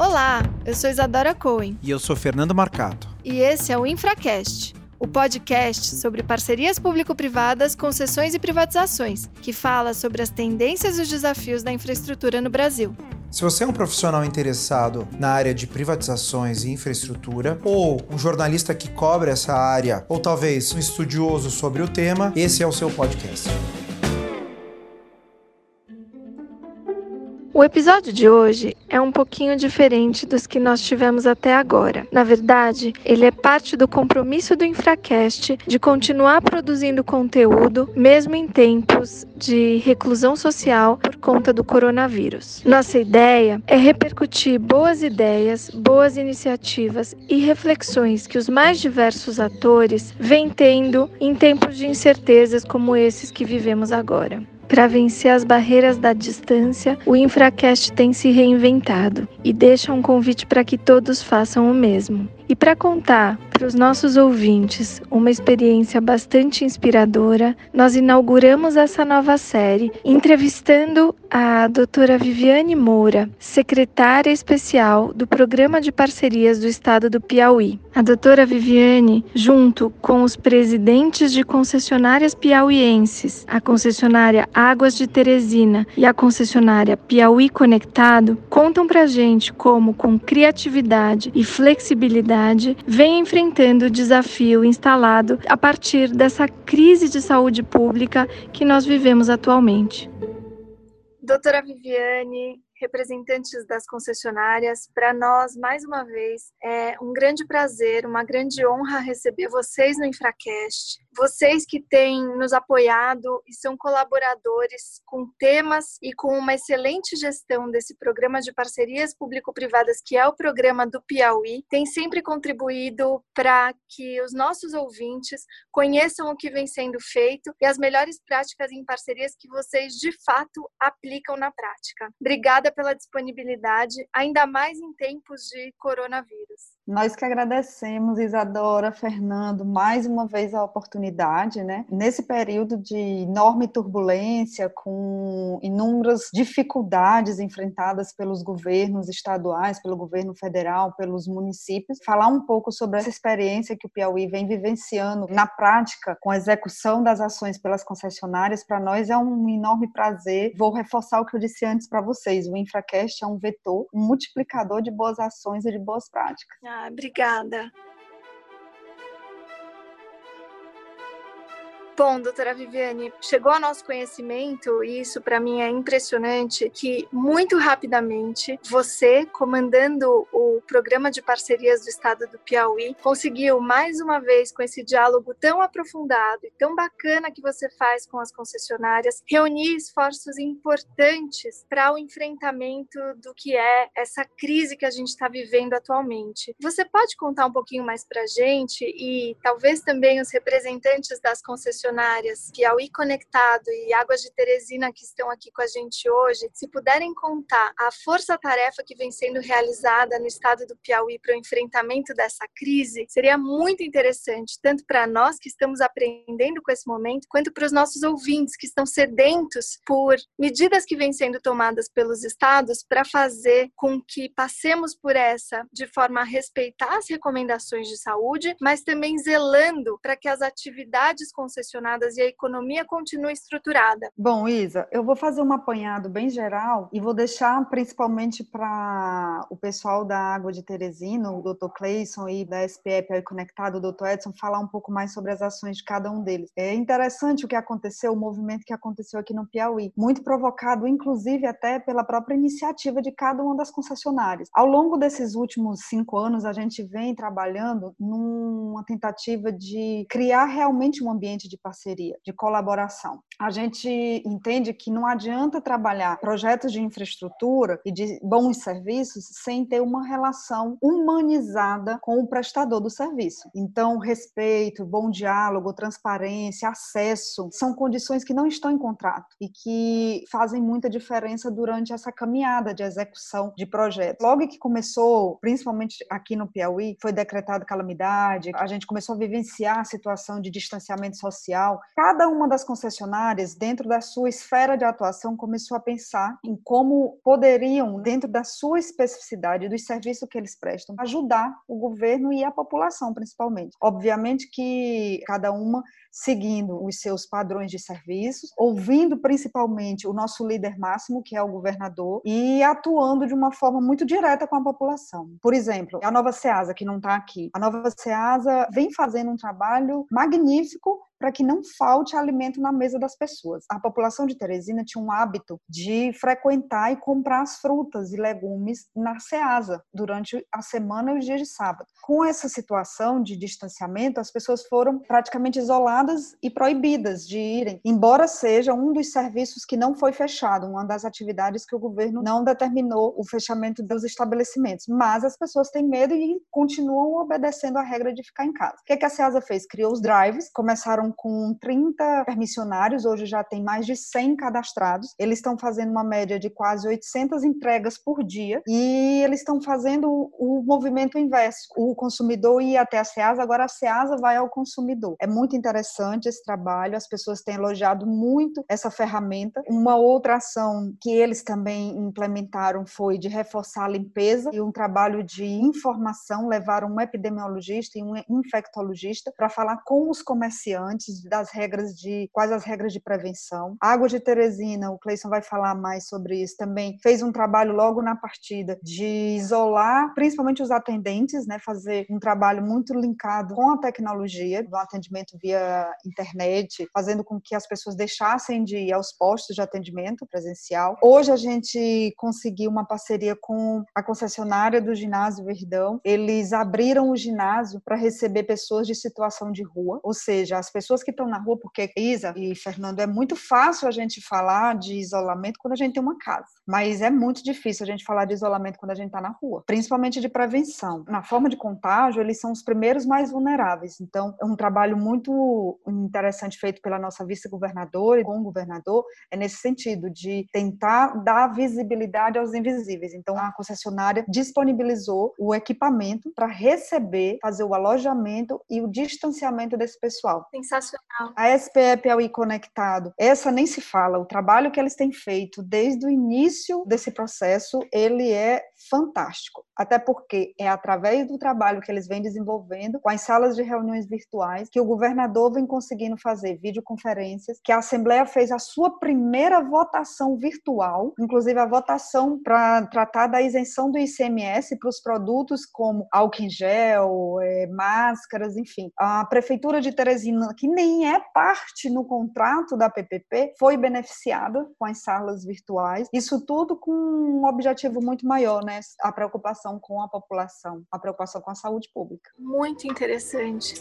Olá, eu sou Isadora Cohen. E eu sou Fernando Marcato. E esse é o Infracast, o podcast sobre parcerias público-privadas, concessões e privatizações, que fala sobre as tendências e os desafios da infraestrutura no Brasil. Se você é um profissional interessado na área de privatizações e infraestrutura, ou um jornalista que cobre essa área, ou talvez um estudioso sobre o tema, esse é o seu podcast. O episódio de hoje é um pouquinho diferente dos que nós tivemos até agora. Na verdade, ele é parte do compromisso do Infracast de continuar produzindo conteúdo, mesmo em tempos de reclusão social por conta do coronavírus. Nossa ideia é repercutir boas ideias, boas iniciativas e reflexões que os mais diversos atores vêm tendo em tempos de incertezas como esses que vivemos agora. Para vencer as barreiras da distância, o Infracast tem se reinventado e deixa um convite para que todos façam o mesmo. E para contar para os nossos ouvintes uma experiência bastante inspiradora, nós inauguramos essa nova série entrevistando a doutora Viviane Moura, secretária especial do Programa de Parcerias do Estado do Piauí. A doutora Viviane, junto com os presidentes de concessionárias piauienses, a concessionária Águas de Teresina e a concessionária Piauí Conectado, contam para gente como, com criatividade e flexibilidade, vem enfrentando o desafio instalado a partir dessa crise de saúde pública que nós vivemos atualmente. Doutora Viviane, representantes das concessionárias, para nós, mais uma vez, é um grande prazer, uma grande honra receber vocês no Infracast vocês que têm nos apoiado e são colaboradores com temas e com uma excelente gestão desse programa de parcerias público-privadas, que é o programa do Piauí, tem sempre contribuído para que os nossos ouvintes conheçam o que vem sendo feito e as melhores práticas em parcerias que vocês de fato aplicam na prática. Obrigada pela disponibilidade, ainda mais em tempos de coronavírus. Nós que agradecemos, Isadora, Fernando, mais uma vez a oportunidade, né? Nesse período de enorme turbulência, com inúmeras dificuldades enfrentadas pelos governos estaduais, pelo governo federal, pelos municípios, falar um pouco sobre essa experiência que o Piauí vem vivenciando na prática com a execução das ações pelas concessionárias, para nós é um enorme prazer. Vou reforçar o que eu disse antes para vocês: o Infracast é um vetor, um multiplicador de boas ações e de boas práticas. Ah, obrigada. Bom, doutora Viviane, chegou ao nosso conhecimento, e isso para mim é impressionante, que muito rapidamente você, comandando o programa de parcerias do estado do Piauí, conseguiu mais uma vez, com esse diálogo tão aprofundado e tão bacana que você faz com as concessionárias, reunir esforços importantes para o enfrentamento do que é essa crise que a gente está vivendo atualmente. Você pode contar um pouquinho mais para a gente e talvez também os representantes das concessionárias concessionárias, Piauí Conectado e Águas de Teresina, que estão aqui com a gente hoje, se puderem contar a força-tarefa que vem sendo realizada no estado do Piauí para o enfrentamento dessa crise, seria muito interessante, tanto para nós que estamos aprendendo com esse momento, quanto para os nossos ouvintes que estão sedentos por medidas que vêm sendo tomadas pelos estados para fazer com que passemos por essa de forma a respeitar as recomendações de saúde, mas também zelando para que as atividades concessionárias e a economia continue estruturada? Bom, Isa, eu vou fazer um apanhado bem geral e vou deixar principalmente para o pessoal da Água de Teresina, o Dr. Cleison e da SPEP conectado, o Dr. Edson, falar um pouco mais sobre as ações de cada um deles. É interessante o que aconteceu, o movimento que aconteceu aqui no Piauí, muito provocado, inclusive até pela própria iniciativa de cada uma das concessionárias. Ao longo desses últimos cinco anos, a gente vem trabalhando numa tentativa de criar realmente um ambiente de parceria, de colaboração. A gente entende que não adianta trabalhar projetos de infraestrutura e de bons serviços sem ter uma relação humanizada com o prestador do serviço. Então, respeito, bom diálogo, transparência, acesso são condições que não estão em contrato e que fazem muita diferença durante essa caminhada de execução de projetos. Logo que começou, principalmente aqui no Piauí, foi decretado calamidade, a gente começou a vivenciar a situação de distanciamento social cada uma das concessionárias, dentro da sua esfera de atuação, começou a pensar em como poderiam, dentro da sua especificidade, dos serviços que eles prestam, ajudar o governo e a população, principalmente. Obviamente que cada uma seguindo os seus padrões de serviços, ouvindo principalmente o nosso líder máximo, que é o governador, e atuando de uma forma muito direta com a população. Por exemplo, a nova SEASA, que não está aqui, a nova SEASA vem fazendo um trabalho magnífico para que não falte alimento na mesa das pessoas. A população de Teresina tinha um hábito de frequentar e comprar as frutas e legumes na Ceasa durante a semana e os dias de sábado. Com essa situação de distanciamento, as pessoas foram praticamente isoladas e proibidas de irem, embora seja um dos serviços que não foi fechado, uma das atividades que o governo não determinou o fechamento dos estabelecimentos. Mas as pessoas têm medo e continuam obedecendo a regra de ficar em casa. O que, é que a Ceasa fez? Criou os drives, começaram com 30 permissionários, hoje já tem mais de 100 cadastrados. Eles estão fazendo uma média de quase 800 entregas por dia e eles estão fazendo o movimento inverso. O consumidor ia até a SEASA, agora a SEASA vai ao consumidor. É muito interessante esse trabalho, as pessoas têm elogiado muito essa ferramenta. Uma outra ação que eles também implementaram foi de reforçar a limpeza e um trabalho de informação, levaram um epidemiologista e um infectologista para falar com os comerciantes antes das regras de quais as regras de prevenção. Água de Teresina, o Cleison vai falar mais sobre isso também, fez um trabalho logo na partida de isolar principalmente os atendentes, né, fazer um trabalho muito linkado com a tecnologia, do atendimento via internet, fazendo com que as pessoas deixassem de ir aos postos de atendimento presencial. Hoje a gente conseguiu uma parceria com a concessionária do ginásio Verdão. Eles abriram o ginásio para receber pessoas de situação de rua, ou seja, as pessoas pessoas que estão na rua, porque Isa e Fernando, é muito fácil a gente falar de isolamento quando a gente tem uma casa, mas é muito difícil a gente falar de isolamento quando a gente está na rua, principalmente de prevenção. Na forma de contágio, eles são os primeiros mais vulneráveis, então é um trabalho muito interessante feito pela nossa vice-governadora e com o governador, é nesse sentido, de tentar dar visibilidade aos invisíveis. Então, a concessionária disponibilizou o equipamento para receber, fazer o alojamento e o distanciamento desse pessoal. Sensacional sensacional. A SPE Piauí Conectado, essa nem se fala, o trabalho que eles têm feito desde o início desse processo, ele é fantástico. Até porque é através do trabalho que eles vêm desenvolvendo com as salas de reuniões virtuais que o governador vem conseguindo fazer videoconferências, que a Assembleia fez a sua primeira votação virtual, inclusive a votação para tratar da isenção do ICMS para os produtos como álcool em gel, é, máscaras, enfim. A Prefeitura de Teresina, que nem é parte no contrato da PPP, foi beneficiada com as salas virtuais. Isso tudo com um objetivo muito maior, né? A preocupação com a população, a preocupação com a saúde pública. Muito interessante.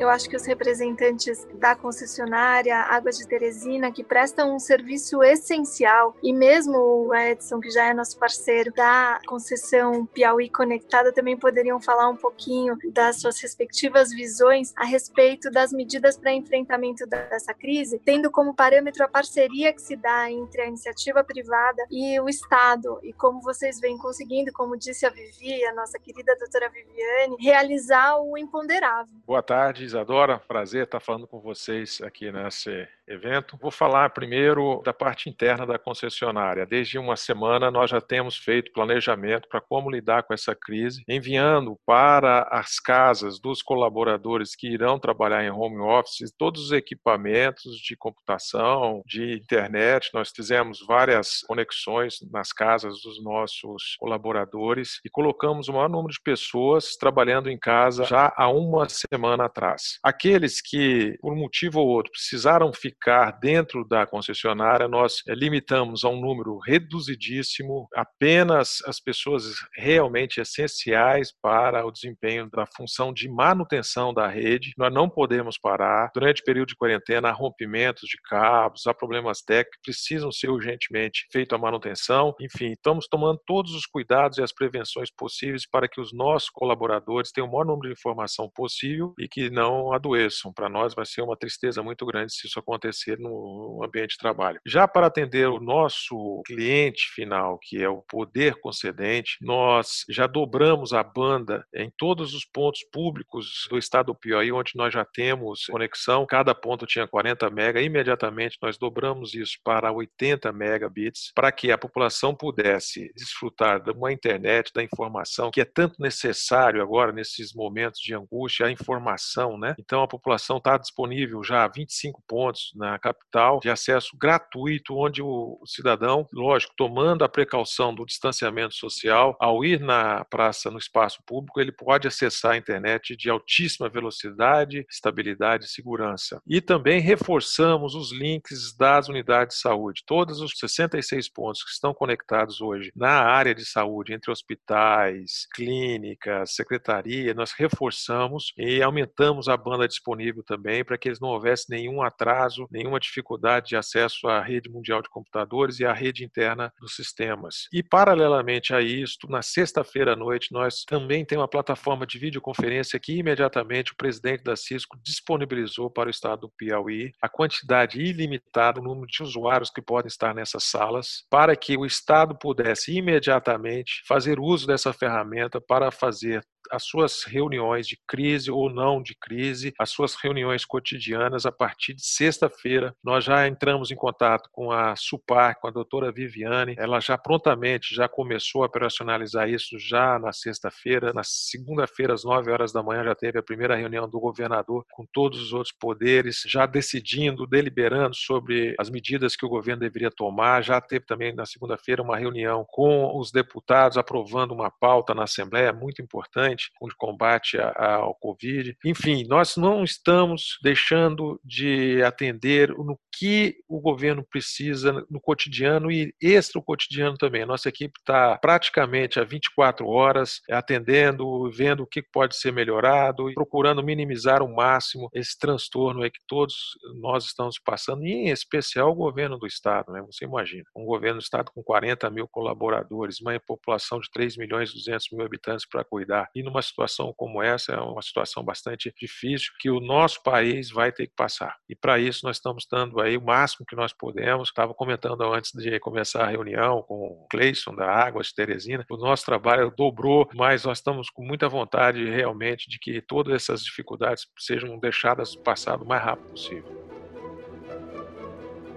Eu acho que os representantes da concessionária Águas de Teresina, que prestam um serviço essencial, e mesmo o Edson, que já é nosso parceiro da concessão Piauí Conectada, também poderiam falar um pouquinho das suas respectivas visões a respeito das medidas para enfrentamento dessa crise, tendo como parâmetro a parceria que se dá entre a iniciativa privada e o Estado, e como vocês vêm conseguindo, como disse a Vivi, a nossa querida doutora Viviane, realizar o imponderável. Boa tarde, Isadora. Prazer estar falando com vocês aqui nesse evento. Vou falar primeiro da parte interna da concessionária. Desde uma semana nós já temos feito planejamento para como lidar com essa crise, enviando para as casas dos colaboradores que irão trabalhar em home office todos os equipamentos de computação, de internet. Nós fizemos várias conexões nas casas dos nossos colaboradores e colocamos o maior número de pessoas trabalhando em casa já há uma semana atrás. Aqueles que, por um motivo ou outro, precisaram ficar ficar dentro da concessionária, nós eh, limitamos a um número reduzidíssimo, apenas as pessoas realmente essenciais para o desempenho da função de manutenção da rede. Nós não podemos parar. Durante o período de quarentena, há rompimentos de cabos, há problemas técnicos, precisam ser urgentemente feita a manutenção. Enfim, estamos tomando todos os cuidados e as prevenções possíveis para que os nossos colaboradores tenham o maior número de informação possível e que não adoeçam. Para nós vai ser uma tristeza muito grande se isso acontecer acontecer no ambiente de trabalho. Já para atender o nosso cliente final, que é o poder concedente, nós já dobramos a banda em todos os pontos públicos do estado do Piauí, onde nós já temos conexão. Cada ponto tinha 40 mega. Imediatamente nós dobramos isso para 80 megabits, para que a população pudesse desfrutar de uma internet, da informação que é tanto necessário agora nesses momentos de angústia, a informação, né? Então a população está disponível já 25 pontos na capital de acesso gratuito, onde o cidadão, lógico, tomando a precaução do distanciamento social, ao ir na praça, no espaço público, ele pode acessar a internet de altíssima velocidade, estabilidade e segurança. E também reforçamos os links das unidades de saúde. Todos os 66 pontos que estão conectados hoje na área de saúde, entre hospitais, clínicas, secretaria, nós reforçamos e aumentamos a banda disponível também para que eles não houvesse nenhum atraso, nenhuma dificuldade de acesso à rede mundial de computadores e à rede interna dos sistemas. E paralelamente a isto, na sexta-feira à noite, nós também temos uma plataforma de videoconferência que imediatamente o presidente da Cisco disponibilizou para o estado do Piauí a quantidade ilimitada, o número de usuários que podem estar nessas salas, para que o estado pudesse imediatamente fazer uso dessa ferramenta para fazer as suas reuniões de crise ou não de crise, as suas reuniões cotidianas a partir de sexta-feira. Nós já entramos em contato com a SUPAR, com a doutora Viviane, ela já prontamente já começou a operacionalizar isso já na sexta-feira. Na segunda-feira, às nove horas da manhã, já teve a primeira reunião do governador com todos os outros poderes, já decidindo, deliberando sobre as medidas que o governo deveria tomar. Já teve também na segunda-feira uma reunião com os deputados aprovando uma pauta na Assembleia muito importante com o combate ao Covid. Enfim, nós não estamos deixando de atender no que o governo precisa no cotidiano e extra cotidiano também. Nossa equipe está praticamente a 24 horas atendendo, vendo o que pode ser melhorado e procurando minimizar ao máximo esse transtorno que todos nós estamos passando, e em especial o governo do Estado. Né? Você imagina, um governo do Estado com 40 mil colaboradores, uma população de 3 milhões e 200 mil habitantes para cuidar. E numa situação como essa, é uma situação bastante difícil que o nosso país vai ter que passar. E para isso nós estamos dando aí o máximo que nós podemos. Estava comentando antes de começar a reunião com o Cleison da Águas de Teresina, o nosso trabalho dobrou, mas nós estamos com muita vontade realmente de que todas essas dificuldades sejam deixadas passar o mais rápido possível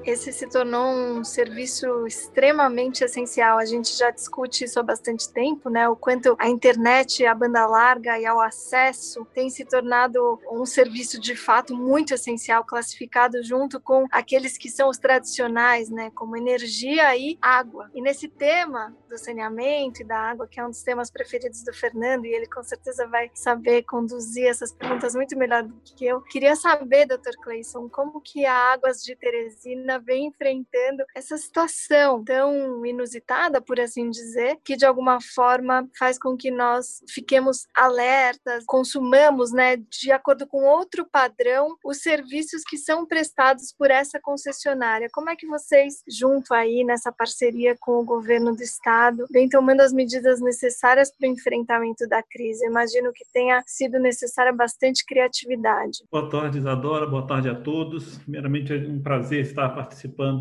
esse se tornou um serviço extremamente essencial. A gente já discute isso há bastante tempo, né? O quanto a internet, a banda larga e ao acesso tem se tornado um serviço de fato muito essencial, classificado junto com aqueles que são os tradicionais, né? Como energia e água. E nesse tema do saneamento e da água, que é um dos temas preferidos do Fernando, e ele com certeza vai saber conduzir essas perguntas muito melhor do que eu. Queria saber, Dr. Clayson, como que a Águas de Teresina vem enfrentando essa situação tão inusitada, por assim dizer, que de alguma forma faz com que nós fiquemos alertas, consumamos, né, de acordo com outro padrão, os serviços que são prestados por essa concessionária. Como é que vocês, junto aí nessa parceria com o governo do estado, vem tomando as medidas necessárias para o enfrentamento da crise? Imagino que tenha sido necessária bastante criatividade. Boa tarde, Isadora. Boa tarde a todos. Primeiramente, é um prazer estar participando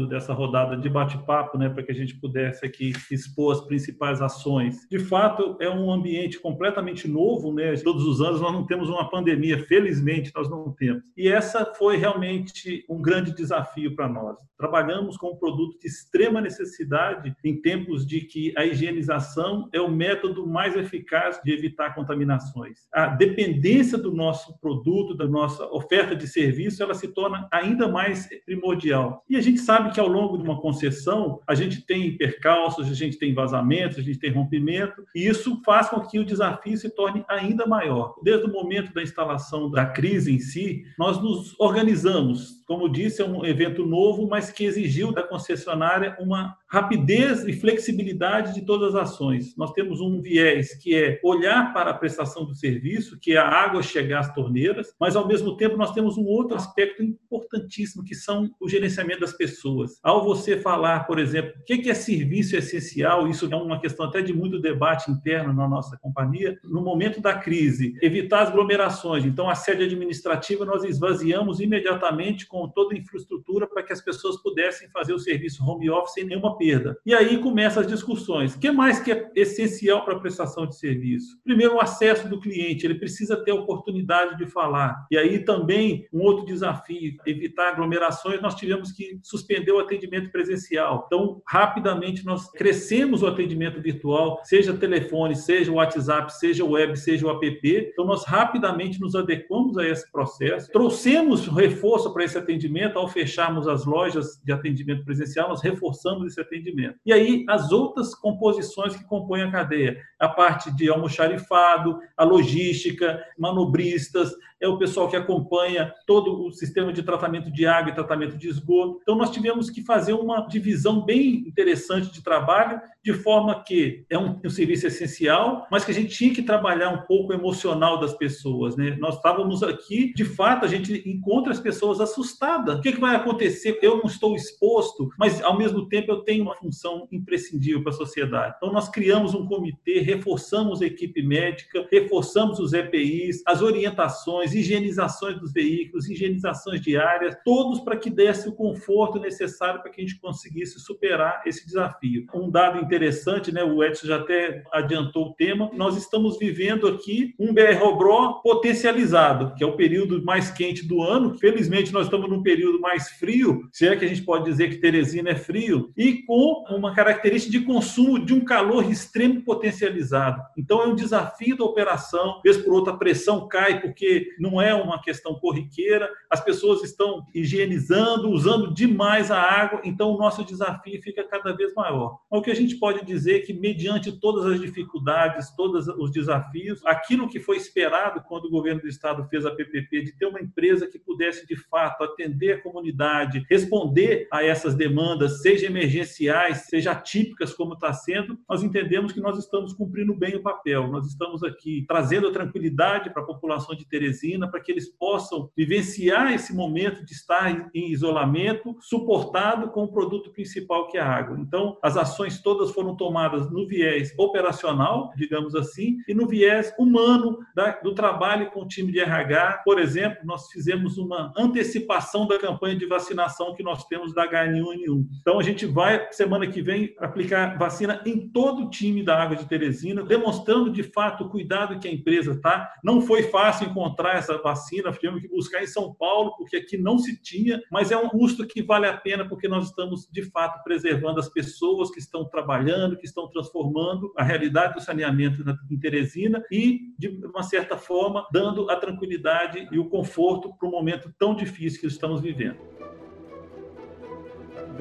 dessa rodada de bate-papo, né, para que a gente pudesse aqui expor as principais ações. De fato, é um ambiente completamente novo, né? Todos os anos nós não temos uma pandemia, felizmente nós não temos. E essa foi realmente um grande desafio para nós. Trabalhamos com um produto de extrema necessidade em tempos de que a higienização é o método mais eficaz de evitar contaminações. A dependência do nosso produto, da nossa oferta de serviço, ela se torna ainda mais primordial. E a gente sabe que ao longo de uma concessão, a gente tem percalços, a gente tem vazamentos, a gente tem rompimento, e isso faz com que o desafio se torne ainda maior. Desde o momento da instalação da crise em si, nós nos organizamos. Como disse, é um evento novo, mas que exigiu da concessionária uma rapidez e flexibilidade de todas as ações. Nós temos um viés que é olhar para a prestação do serviço, que é a água chegar às torneiras, mas ao mesmo tempo nós temos um outro aspecto importantíssimo que são o gerenciamento das pessoas. Ao você falar, por exemplo, o que é serviço essencial, isso é uma questão até de muito debate interno na nossa companhia, no momento da crise, evitar as aglomerações. Então, a sede administrativa nós esvaziamos imediatamente com toda a infraestrutura para que as pessoas pudessem fazer o serviço home office sem nenhuma perda. E aí começam as discussões. O que mais que é essencial para a prestação de serviço? Primeiro, o acesso do cliente. Ele precisa ter a oportunidade de falar. E aí também um outro desafio, evitar aglomerações. Nós tivemos que suspender o atendimento presencial. Então, rapidamente nós crescemos o atendimento virtual, seja telefone, seja o WhatsApp, seja o web, seja o app. Então, nós rapidamente nos adequamos a esse processo. Trouxemos reforço para esse atendimento ao fecharmos as lojas de atendimento presencial, nós reforçamos esse atendimento. E aí, as outras composições que compõem a cadeia, a parte de almoxarifado, a logística, manobristas, é o pessoal que acompanha todo o sistema de tratamento de água e tratamento de esgoto. Então, nós tivemos que fazer uma divisão bem interessante de trabalho, de forma que é um, um serviço essencial, mas que a gente tinha que trabalhar um pouco o emocional das pessoas. Né? Nós estávamos aqui, de fato, a gente encontra as pessoas assustadas. O que, que vai acontecer? Eu não estou exposto, mas ao mesmo tempo eu tenho uma função imprescindível para a sociedade. Então, nós criamos um comitê, reforçamos a equipe médica, reforçamos os EPIs, as orientações, higienizações dos veículos, higienizações diárias, todos para que desse o conforto necessário para que a gente conseguisse superar esse desafio. Um dado interessante, né, o Edson já até adiantou o tema, nós estamos vivendo aqui um BR Robro potencializado, que é o período mais quente do ano. Felizmente, nós estamos num período mais frio, se é que a gente pode dizer que Teresina é frio, e com uma característica de consumo de um calor extremo potencializado. Então, é um desafio da operação, vez por outra a pressão cai, porque não é uma questão corriqueira, as pessoas estão higienizando, usando demais a água, então o nosso desafio fica cada vez maior. O que a gente pode dizer é que, mediante todas as dificuldades, todos os desafios, aquilo que foi esperado quando o governo do Estado fez a PPP, de ter uma empresa que pudesse, de fato, atender a comunidade, responder a essas demandas, seja emergenciais, seja atípicas, como está sendo, nós entendemos que nós estamos cumprindo bem o papel. Nós estamos aqui trazendo tranquilidade para a população de Teresina, para que eles possam vivenciar esse momento de estar em isolamento, suportado com o produto principal que é a água. Então, as ações todas foram tomadas no viés operacional, digamos assim, e no viés humano da, do trabalho com o time de RH. Por exemplo, nós fizemos uma antecipação da campanha de vacinação que nós temos da HN1N1. Então, a gente vai, semana que vem, aplicar vacina em todo o time da Água de Teresina, demonstrando de fato o cuidado que a empresa está. Não foi fácil encontrar essa vacina, tivemos que buscar em São Paulo, porque aqui não se tinha, mas é um custo que vale a pena, porque nós estamos, de fato, preservando as pessoas que estão trabalhando, que estão transformando a realidade do saneamento em Teresina e, de uma certa forma, dando a tranquilidade e o conforto para um momento tão difícil que estamos vivendo.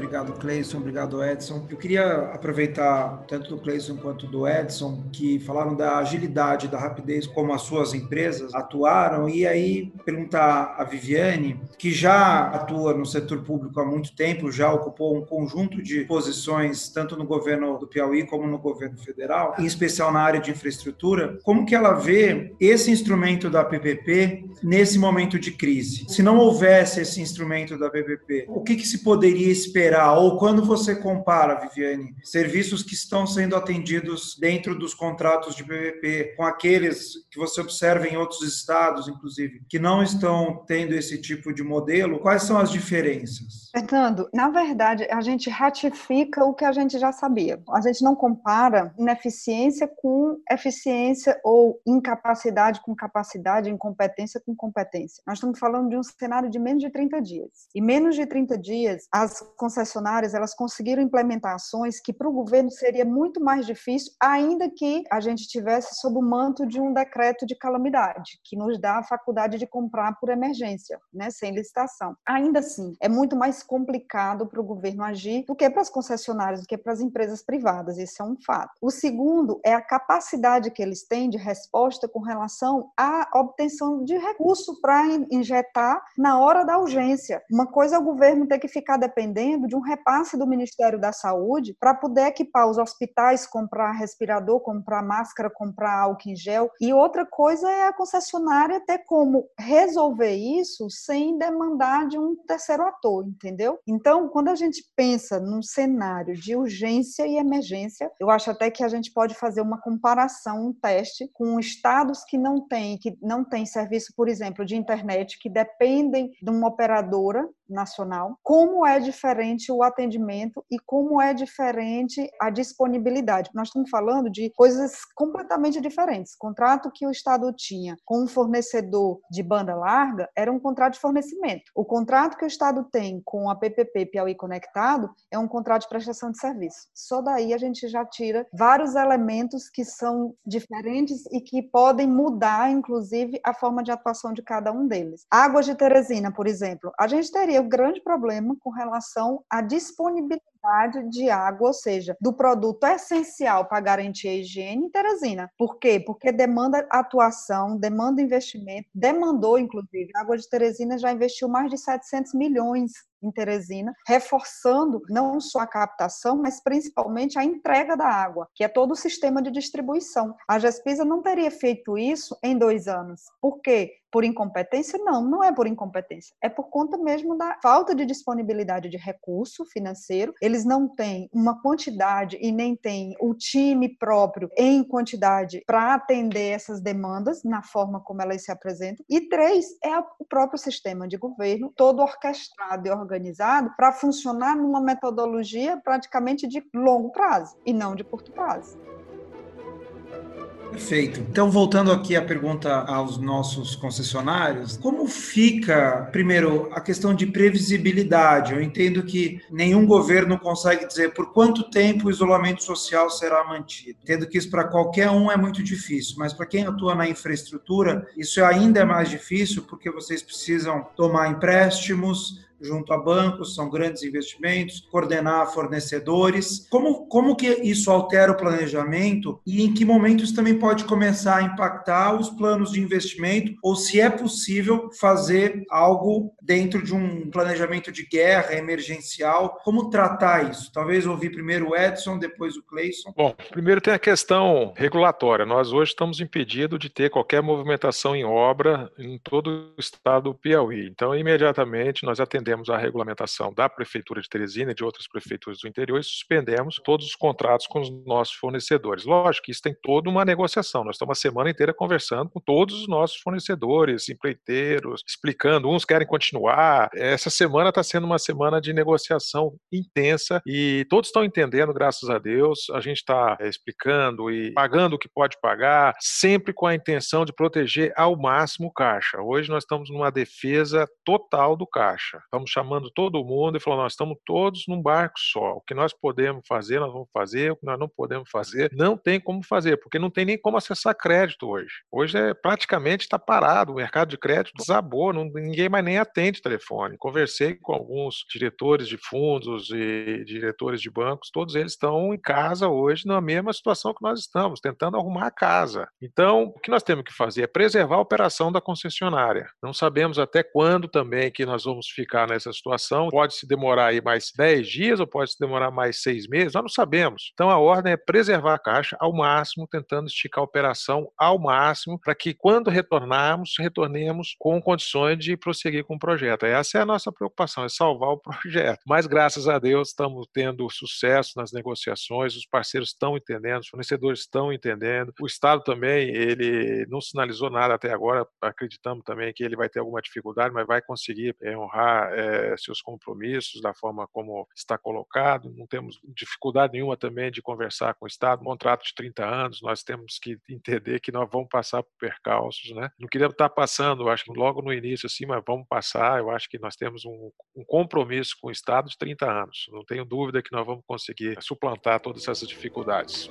Obrigado, Cleison. Obrigado, Edson. Eu queria aproveitar tanto do Cleison quanto do Edson, que falaram da agilidade, da rapidez como as suas empresas atuaram, e aí perguntar a Viviane, que já atua no setor público há muito tempo, já ocupou um conjunto de posições, tanto no governo do Piauí como no governo federal, em especial na área de infraestrutura, como que ela vê esse instrumento da PPP nesse momento de crise? Se não houvesse esse instrumento da PPP, o que, que se poderia esperar? Esperar, ou quando você compara, Viviane, serviços que estão sendo atendidos dentro dos contratos de PVP com aqueles que você observa em outros estados, inclusive, que não estão tendo esse tipo de modelo, quais são as diferenças? Fernando, na verdade, a gente ratifica o que a gente já sabia. A gente não compara ineficiência com eficiência ou incapacidade com capacidade, incompetência com competência. Nós estamos falando de um cenário de menos de 30 dias. E menos de 30 dias, as concessionárias elas conseguiram implementar ações que para o governo seria muito mais difícil, ainda que a gente tivesse sob o manto de um decreto de calamidade, que nos dá a faculdade de comprar por emergência, né, sem licitação. Ainda assim, é muito mais complicado para o governo agir do que para as concessionárias, do que para as empresas privadas, isso é um fato. O segundo é a capacidade que eles têm de resposta com relação à obtenção de recurso para injetar na hora da urgência. Uma coisa é o governo ter que ficar dependendo de um repasse do Ministério da Saúde para poder equipar os hospitais, comprar respirador, comprar máscara, comprar álcool em gel. E outra coisa é a concessionária ter como resolver isso sem demandar de um terceiro ator, entendeu? Então, quando a gente pensa num cenário de urgência e emergência, eu acho até que a gente pode fazer uma comparação, um teste com estados que não têm, que não têm serviço, por exemplo, de internet, que dependem de uma operadora nacional, como é diferente o atendimento e como é diferente a disponibilidade. Nós estamos falando de coisas completamente diferentes. O contrato que o Estado tinha com um fornecedor de banda larga era um contrato de fornecimento. O contrato que o Estado tem com a PPP Piauí Conectado é um contrato de prestação de serviço. Só daí a gente já tira vários elementos que são diferentes e que podem mudar, inclusive, a forma de atuação de cada um deles. Águas de Teresina, por exemplo, a gente teria o grande problema com relação à disponibilidade de água, ou seja, do produto essencial para garantir a higiene em Teresina. Por quê? Porque demanda atuação, demanda investimento, demandou, inclusive, a Água de Teresina já investiu mais de 700 milhões em Teresina, reforçando não só a captação, mas principalmente a entrega da água, que é todo o sistema de distribuição. A Gespisa não teria feito isso em dois anos. Por quê? Por incompetência? Não, não é por incompetência. É por conta mesmo da falta de disponibilidade de recurso financeiro. Eles não têm uma quantidade e nem têm o time próprio em quantidade para atender essas demandas na forma como elas se apresentam. E três, é o próprio sistema de governo, todo orquestrado e organizado para funcionar numa metodologia praticamente de longo prazo e não de curto prazo. Perfeito. Então, voltando aqui à pergunta aos nossos concessionários, como fica, primeiro, a questão de previsibilidade? Eu entendo que nenhum governo consegue dizer por quanto tempo o isolamento social será mantido. Entendo que isso para qualquer um é muito difícil, mas para quem atua na infraestrutura, isso ainda é mais difícil porque vocês precisam tomar empréstimos, junto a bancos, são grandes investimentos, coordenar fornecedores. Como, como que isso altera o planejamento e em que momento isso também pode começar a impactar os planos de investimento ou se é possível fazer algo dentro de um planejamento de guerra emergencial? Como tratar isso? Talvez ouvir primeiro o Edson, depois o Cleison. Bom, primeiro tem a questão regulatória. Nós hoje estamos impedidos de ter qualquer movimentação em obra em todo o estado do Piauí. Então, imediatamente nós atendemos atendemos a regulamentação da Prefeitura de Teresina e de outras prefeituras do interior e suspendemos todos os contratos com os nossos fornecedores. Lógico que isso tem toda uma negociação. Nós estamos a semana inteira conversando com todos os nossos fornecedores, empreiteiros, explicando. Uns querem continuar. Essa semana está sendo uma semana de negociação intensa e todos estão entendendo, graças a Deus. A gente está é, explicando e pagando o que pode pagar, sempre com a intenção de proteger ao máximo o caixa. Hoje nós estamos numa defesa total do caixa. Estamos chamando todo mundo e falando, nós estamos todos num barco só. O que nós podemos fazer, nós vamos fazer, o que nós não podemos fazer, não tem como fazer, porque não tem nem como acessar crédito hoje. Hoje é praticamente está parado, o mercado de crédito desabou, não, ninguém mais nem atende telefone. Conversei com alguns diretores de fundos e diretores de bancos, todos eles estão em casa hoje na mesma situação que nós estamos, tentando arrumar a casa. Então, o que nós temos que fazer é preservar a operação da concessionária. Não sabemos até quando também que nós vamos ficar nessa situação. Pode se demorar aí mais 10 dias ou pode se demorar mais seis meses, nós não sabemos. Então a ordem é preservar a caixa ao máximo, tentando esticar a operação ao máximo, para que quando retornarmos, retornemos com condições de prosseguir com o projeto. Essa é a nossa preocupação, é salvar o projeto. Mas graças a Deus estamos tendo sucesso nas negociações, os parceiros estão entendendo, os fornecedores estão entendendo, o Estado também, ele não sinalizou nada até agora, acreditamos também que ele vai ter alguma dificuldade, mas vai conseguir é, honrar é, seus compromissos da forma como está colocado. Não temos dificuldade nenhuma também de conversar com o Estado. Um contrato de 30 anos, nós temos que entender que nós vamos passar por percalços, né? Não queria estar passando, acho que logo no início assim, mas vamos passar. Eu acho que nós temos um, um compromisso com o Estado de 30 anos. Não tenho dúvida que nós vamos conseguir suplantar todas essas dificuldades.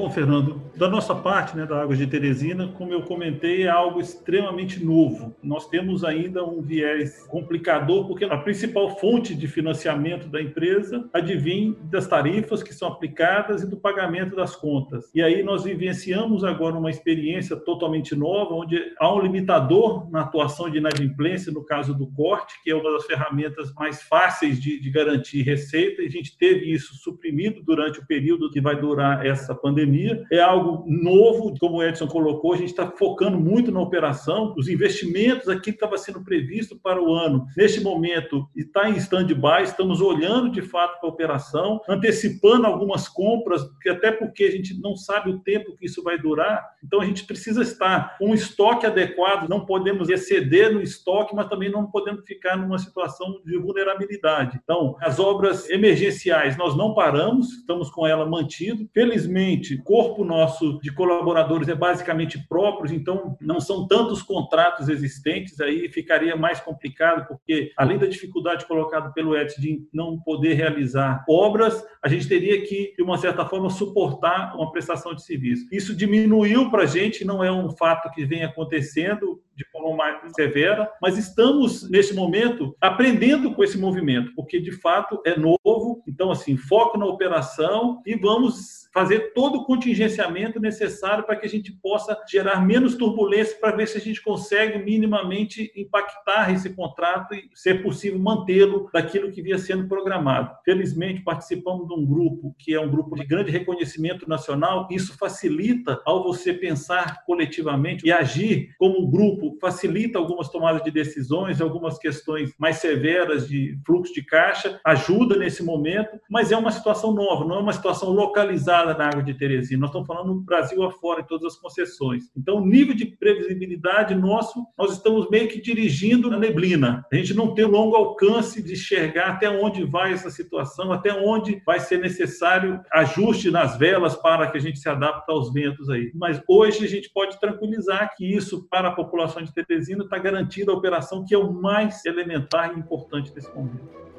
Bom, Fernando, da nossa parte, né, da Águas de Teresina, como eu comentei, é algo extremamente novo. Nós temos ainda um viés complicador, porque a principal fonte de financiamento da empresa advém das tarifas que são aplicadas e do pagamento das contas. E aí nós vivenciamos agora uma experiência totalmente nova, onde há um limitador na atuação de inadimplência, no caso do corte, que é uma das ferramentas mais fáceis de, de garantir receita, e a gente teve isso suprimido durante o período que vai durar essa pandemia. É algo novo, como o Edson colocou, a gente está focando muito na operação. Os investimentos aqui estava sendo previsto para o ano, neste momento está em stand-by, estamos olhando de fato para a operação, antecipando algumas compras, até porque a gente não sabe o tempo que isso vai durar, então a gente precisa estar com um estoque adequado, não podemos exceder no estoque, mas também não podemos ficar numa situação de vulnerabilidade. Então, as obras emergenciais nós não paramos, estamos com ela mantido. Felizmente, corpo nosso de colaboradores é basicamente próprios, então não são tantos contratos existentes, aí ficaria mais complicado, porque além da dificuldade colocada pelo Edson de não poder realizar obras, a gente teria que, de uma certa forma, suportar uma prestação de serviço. Isso diminuiu para a gente, não é um fato que vem acontecendo, de forma mais severa, mas estamos, nesse momento, aprendendo com esse movimento, porque de fato é novo. Então, assim, foco na operação e vamos fazer todo o contingenciamento necessário para que a gente possa gerar menos turbulência para ver se a gente consegue minimamente impactar esse contrato e ser possível mantê-lo daquilo que vinha sendo programado. Felizmente, participamos de um grupo que é um grupo de grande reconhecimento nacional, isso facilita ao você pensar coletivamente e agir como um grupo, facilita algumas tomadas de decisões, algumas questões mais severas de fluxo de caixa, ajuda nesse momento, mas é uma situação nova, não é uma situação localizada na água de Teresina. Nós estamos falando no Brasil afora, em todas as concessões. Então, o nível de previsibilidade nosso, nós estamos meio que dirigindo na neblina. A gente não tem longo alcance de enxergar até onde vai essa situação, até onde vai ser necessário ajuste nas velas para que a gente se adapte aos ventos aí. Mas hoje a gente pode tranquilizar que isso, para a população de Teresina, está garantida a operação que é o mais elementar e importante desse momento.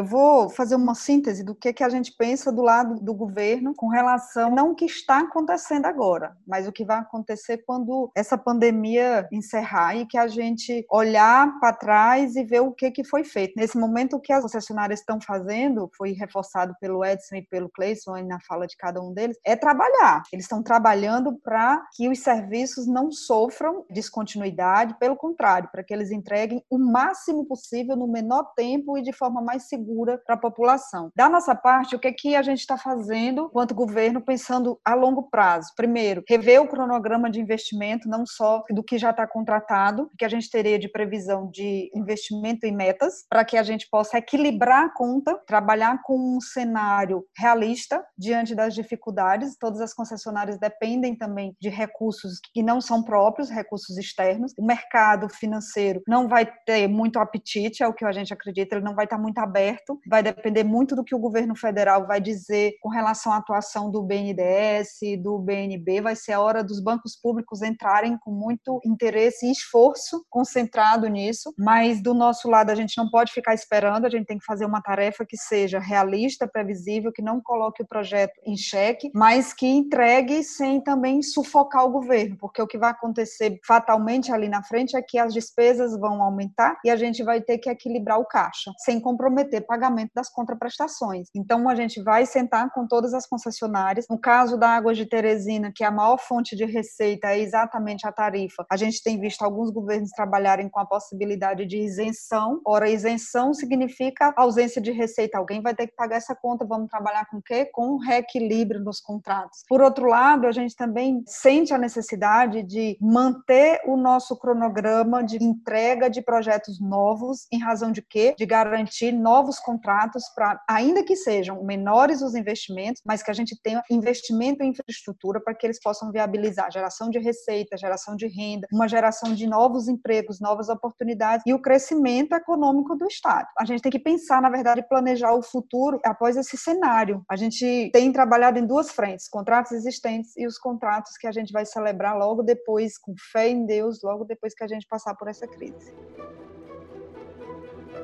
Eu vou fazer uma síntese do que, que a gente pensa do lado do governo com relação não o que está acontecendo agora, mas o que vai acontecer quando essa pandemia encerrar e que a gente olhar para trás e ver o que, que foi feito. Nesse momento, o que as concessionárias estão fazendo, foi reforçado pelo Edson e pelo Cleison na fala de cada um deles, é trabalhar. Eles estão trabalhando para que os serviços não sofram descontinuidade, pelo contrário, para que eles entreguem o máximo possível no menor tempo e de forma mais segura segura para a população. Da nossa parte, o que, é que a gente está fazendo enquanto governo, pensando a longo prazo? Primeiro, rever o cronograma de investimento, não só do que já está contratado, que a gente teria de previsão de investimento e metas, para que a gente possa equilibrar a conta, trabalhar com um cenário realista diante das dificuldades. Todas as concessionárias dependem também de recursos que não são próprios, recursos externos. O mercado financeiro não vai ter muito apetite, é o que a gente acredita, ele não vai estar muito aberto certo, vai depender muito do que o governo federal vai dizer com relação à atuação do BNDES, do BNB, vai ser a hora dos bancos públicos entrarem com muito interesse e esforço concentrado nisso, mas do nosso lado a gente não pode ficar esperando, a gente tem que fazer uma tarefa que seja realista, previsível, que não coloque o projeto em xeque, mas que entregue sem também sufocar o governo, porque o que vai acontecer fatalmente ali na frente é que as despesas vão aumentar e a gente vai ter que equilibrar o caixa, sem comprometer pagamento das contraprestações. Então, a gente vai sentar com todas as concessionárias. No caso da Águas de Teresina, que é a maior fonte de receita é exatamente a tarifa, a gente tem visto alguns governos trabalharem com a possibilidade de isenção. Ora, isenção significa ausência de receita. Alguém vai ter que pagar essa conta. Vamos trabalhar com o quê? Com reequilíbrio nos contratos. Por outro lado, a gente também sente a necessidade de manter o nosso cronograma de entrega de projetos novos, em razão de quê? De garantir novos novos contratos para, ainda que sejam menores os investimentos, mas que a gente tenha investimento em infraestrutura para que eles possam viabilizar geração de receita, geração de renda, uma geração de novos empregos, novas oportunidades e o crescimento econômico do Estado. A gente tem que pensar, na verdade, planejar o futuro após esse cenário. A gente tem trabalhado em duas frentes, contratos existentes e os contratos que a gente vai celebrar logo depois, com fé em Deus, logo depois que a gente passar por essa crise.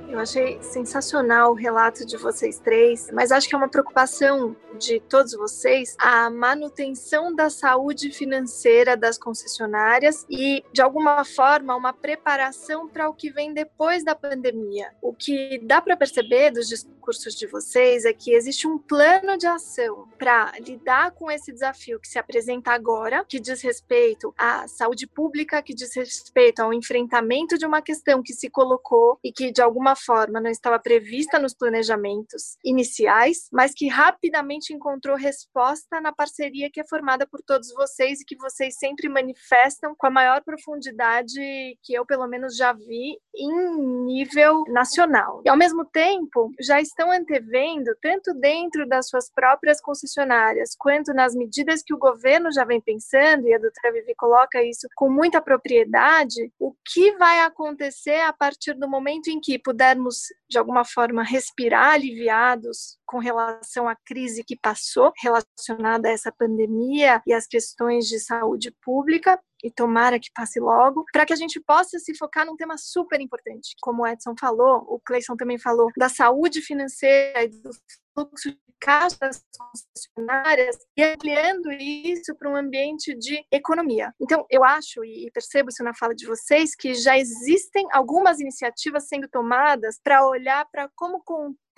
Eu achei sensacional o relato de vocês três, mas acho que é uma preocupação de todos vocês a manutenção da saúde financeira das concessionárias e, de alguma forma, uma preparação para o que vem depois da pandemia. O que dá para perceber dos discursos de vocês é que existe um plano de ação para lidar com esse desafio que se apresenta agora, que diz respeito à saúde pública, que diz respeito ao enfrentamento de uma questão que se colocou e que, de alguma forma, não estava prevista nos planejamentos iniciais, mas que rapidamente encontrou resposta na parceria que é formada por todos vocês e que vocês sempre manifestam com a maior profundidade que eu, pelo menos, já vi em nível nacional. E, ao mesmo tempo, já estão antevendo, tanto dentro das suas próprias concessionárias, quanto nas medidas que o governo já vem pensando, e a doutora Vivi coloca isso com muita propriedade, o que vai acontecer a partir do momento em que pudermos, de alguma forma, respirar aliviados com relação à crise que passou relacionada a essa pandemia e as questões de saúde pública, e tomara que passe logo, para que a gente possa se focar num tema super importante. Como o Edson falou, o Cleison também falou, da saúde financeira e do fluxo de caixa das concessionárias e ampliando isso para um ambiente de economia. Então, eu acho e percebo isso na fala de vocês que já existem algumas iniciativas sendo tomadas para olhar para como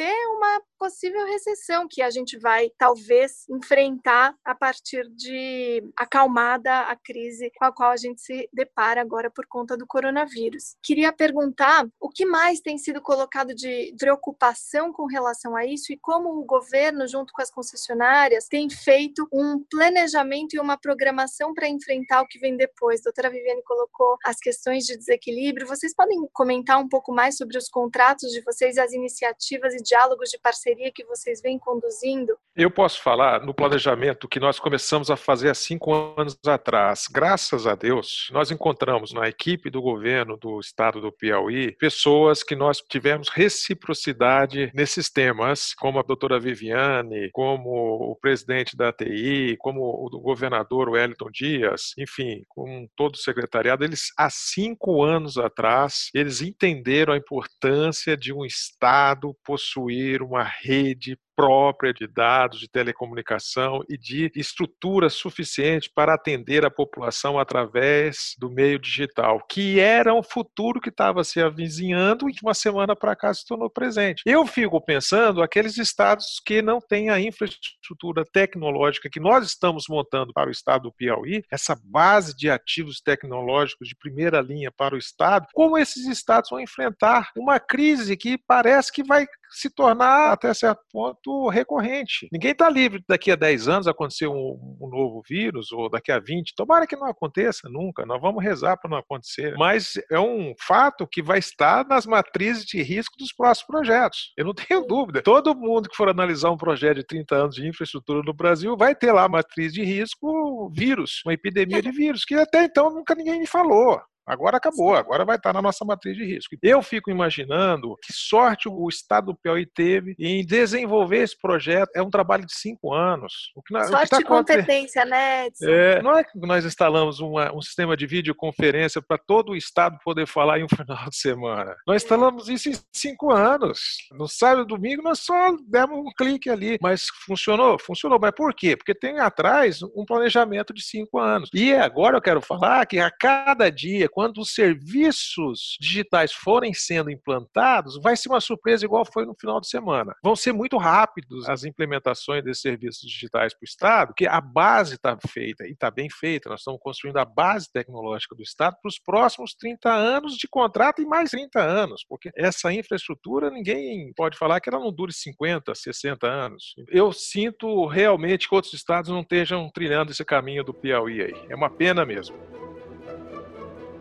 uma possível recessão que a gente vai talvez enfrentar a partir de acalmada a crise com a qual a gente se depara agora por conta do coronavírus. Queria perguntar o que mais tem sido colocado de preocupação com relação a isso e como o governo, junto com as concessionárias, tem feito um planejamento e uma programação para enfrentar o que vem depois. A doutora Viviane colocou as questões de desequilíbrio. Vocês podem comentar um pouco mais sobre os contratos de vocês, as iniciativas e diálogos de parceria que vocês vêm conduzindo? Eu posso falar no planejamento que nós começamos a fazer há cinco anos atrás. Graças a Deus, nós encontramos na equipe do governo do estado do Piauí pessoas que nós tivemos reciprocidade nesses temas, como a doutora Viviane, como o presidente da TI, como o governador Wellington Dias, enfim, com todo o secretariado, eles há cinco anos atrás, eles entenderam a importância de um Estado possuir uma rede própria de dados, de telecomunicação e de estrutura suficiente para atender a população através do meio digital, que era um futuro que estava se avizinhando e de uma semana para cá se tornou presente. Eu fico pensando aqueles estados que não têm a infraestrutura tecnológica que nós estamos montando para o estado do Piauí, essa base de ativos tecnológicos de primeira linha para o estado, como esses estados vão enfrentar uma crise que parece que vai se tornar, até certo ponto, recorrente. Ninguém está livre daqui a 10 anos acontecer um, um, novo vírus, ou daqui a 20. Tomara que não aconteça nunca, nós vamos rezar para não acontecer. Mas é um fato que vai estar nas matrizes de risco dos próximos projetos. Eu não tenho dúvida. Todo mundo que for analisar um projeto de 30 anos de infraestrutura no Brasil vai ter lá matriz de risco vírus, uma epidemia de vírus, que até então nunca ninguém me falou. Agora acabou, agora vai estar na nossa matriz de risco. Eu fico imaginando que sorte o Estado do Piauí teve em desenvolver esse projeto. É um trabalho de cinco anos. O que, sorte tá e competência, né, Edson? É, não é que nós instalamos uma, um sistema de videoconferência para todo o Estado poder falar em um final de semana. Nós instalamos isso em cinco anos. No sábado e domingo nós só demos um clique ali. Mas funcionou? Funcionou. Mas por quê? Porque tem atrás um planejamento de cinco anos. E agora eu quero falar que a cada dia, quando os serviços digitais forem sendo implantados, vai ser uma surpresa igual foi no final de semana. Vão ser muito rápidos as implementações desses serviços digitais para o Estado, porque a base está feita e está bem feita. Nós estamos construindo a base tecnológica do Estado para os próximos 30 anos de contrato e mais 30 anos, porque essa infraestrutura ninguém pode falar que ela não dure 50, 60 anos. Eu sinto realmente que outros estados não estejam trilhando esse caminho do Piauí aí. É uma pena mesmo.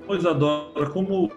Pois, Adora, como